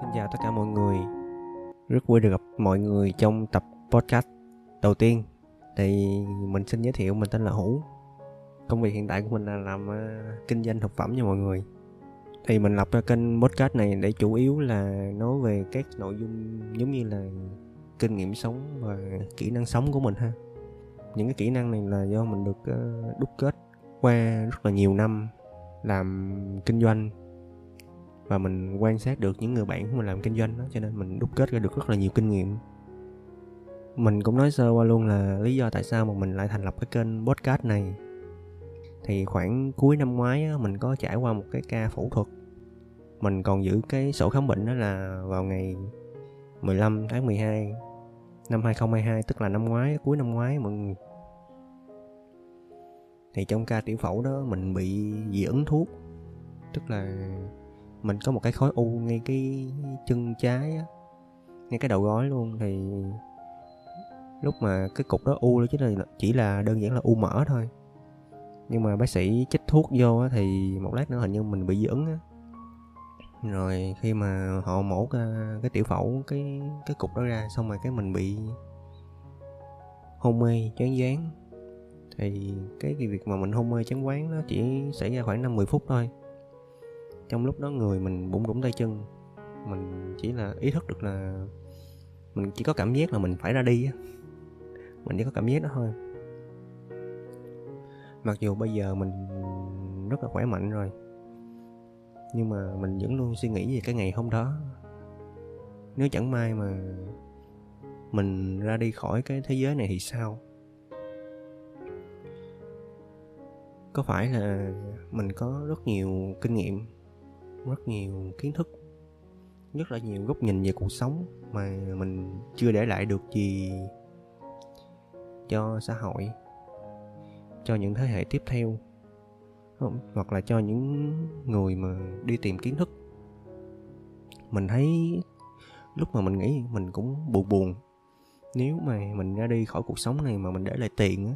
Xin chào tất cả mọi người. Rất vui được gặp mọi người trong tập podcast đầu tiên. Thì mình xin giới thiệu mình tên là Hữu. Công việc hiện tại của mình là làm uh, kinh doanh thực phẩm cho mọi người. Thì mình lập ra kênh podcast này để chủ yếu là nói về các nội dung giống như là kinh nghiệm sống và kỹ năng sống của mình ha. Những cái kỹ năng này là do mình được uh, đúc kết qua rất là nhiều năm làm kinh doanh và mình quan sát được những người bạn của mình làm kinh doanh đó cho nên mình đúc kết ra được rất là nhiều kinh nghiệm. Mình cũng nói sơ qua luôn là lý do tại sao mà mình lại thành lập cái kênh podcast này. Thì khoảng cuối năm ngoái á, mình có trải qua một cái ca phẫu thuật. Mình còn giữ cái sổ khám bệnh đó là vào ngày 15 tháng 12 năm 2022 tức là năm ngoái cuối năm ngoái mọi người. Thì trong ca tiểu phẫu đó mình bị dị ứng thuốc tức là mình có một cái khối u ngay cái chân trái á ngay cái đầu gối luôn. Thì lúc mà cái cục đó u đó chứ là chỉ là đơn giản là u mỡ thôi. Nhưng mà bác sĩ chích thuốc vô á thì một lát nữa hình như mình bị dị ứng á. Rồi khi mà họ mổ cái, cái tiểu phẫu cái cái cục đó ra xong rồi cái mình bị hôn mê chán váng. Thì cái, việc mà mình hôn mê chán quán nó chỉ xảy ra khoảng năm mười phút thôi trong lúc đó người mình bụng rủng tay chân, mình chỉ là ý thức được là mình chỉ có cảm giác là mình phải ra đi mình chỉ có cảm giác đó thôi. Mặc dù bây giờ mình rất là khỏe mạnh rồi, nhưng mà mình vẫn luôn suy nghĩ về cái ngày hôm đó. Nếu chẳng may mà mình ra đi khỏi cái thế giới này thì sao? Có phải là mình có rất nhiều kinh nghiệm rất nhiều kiến thức, rất là nhiều góc nhìn về cuộc sống mà mình chưa để lại được gì cho xã hội, cho những thế hệ tiếp theo hoặc là cho những người mà đi tìm kiến thức. Mình thấy lúc mà mình nghĩ mình cũng buồn buồn. Nếu mà mình ra đi khỏi cuộc sống này mà mình để lại tiền á,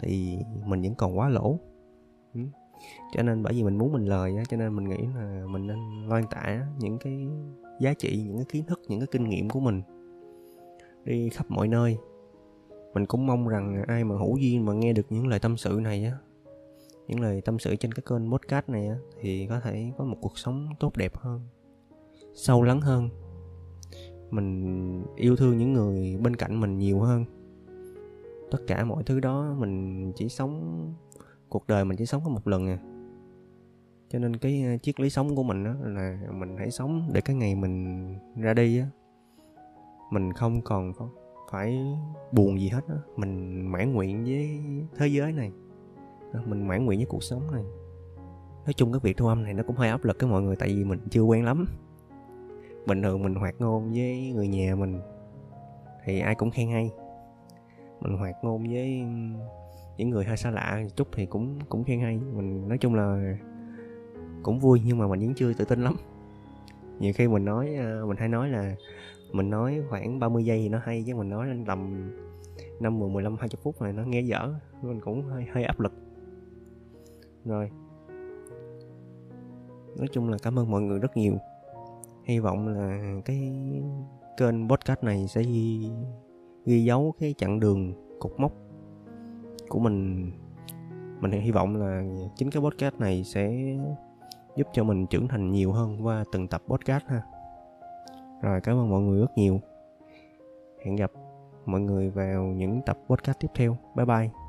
thì mình vẫn còn quá lỗ cho nên bởi vì mình muốn mình lời á, cho nên mình nghĩ là mình nên loan tả những cái giá trị, những cái kiến thức, những cái kinh nghiệm của mình đi khắp mọi nơi. Mình cũng mong rằng ai mà hữu duyên mà nghe được những lời tâm sự này á, những lời tâm sự trên cái kênh podcast này á, thì có thể có một cuộc sống tốt đẹp hơn, sâu lắng hơn. Mình yêu thương những người bên cạnh mình nhiều hơn. Tất cả mọi thứ đó mình chỉ sống cuộc đời mình chỉ sống có một lần à. Cho nên cái ờ, triết lý sống của mình đó là mình hãy sống để cái ngày mình ra đi á, mình không còn phải buồn gì hết á. Mình mãn nguyện với thế giới này mình mãn nguyện với cuộc sống này. Nói chung cái việc thu âm này nó cũng hơi áp lực với mọi người, tại vì mình chưa quen lắm. Bình thường mình hoạt ngôn với người nhà mình thì ai cũng khen hay. Mình hoạt ngôn với những người hơi xa lạ chút thì cũng cũng khen hay. Mình nói chung là cũng vui nhưng mà mình vẫn chưa tự tin lắm. Nhiều khi mình nói à, mình hay nói là mình nói khoảng 30 giây thì nó hay chứ mình nói lên tầm năm mười mười lăm hai chục phút này nó nghe dở mình cũng hơi hơi áp lực. Rồi. Nói chung là cảm ơn mọi người rất nhiều. Hy vọng là cái kênh podcast này sẽ ghi, ghi dấu cái chặng đường cột mốc của mình mình hy vọng là chính cái podcast này sẽ giúp cho mình trưởng thành nhiều hơn qua từng tập podcast ha. Rồi, cảm ơn mọi người rất nhiều. Hẹn gặp mọi người vào những tập podcast tiếp theo. Bye bye.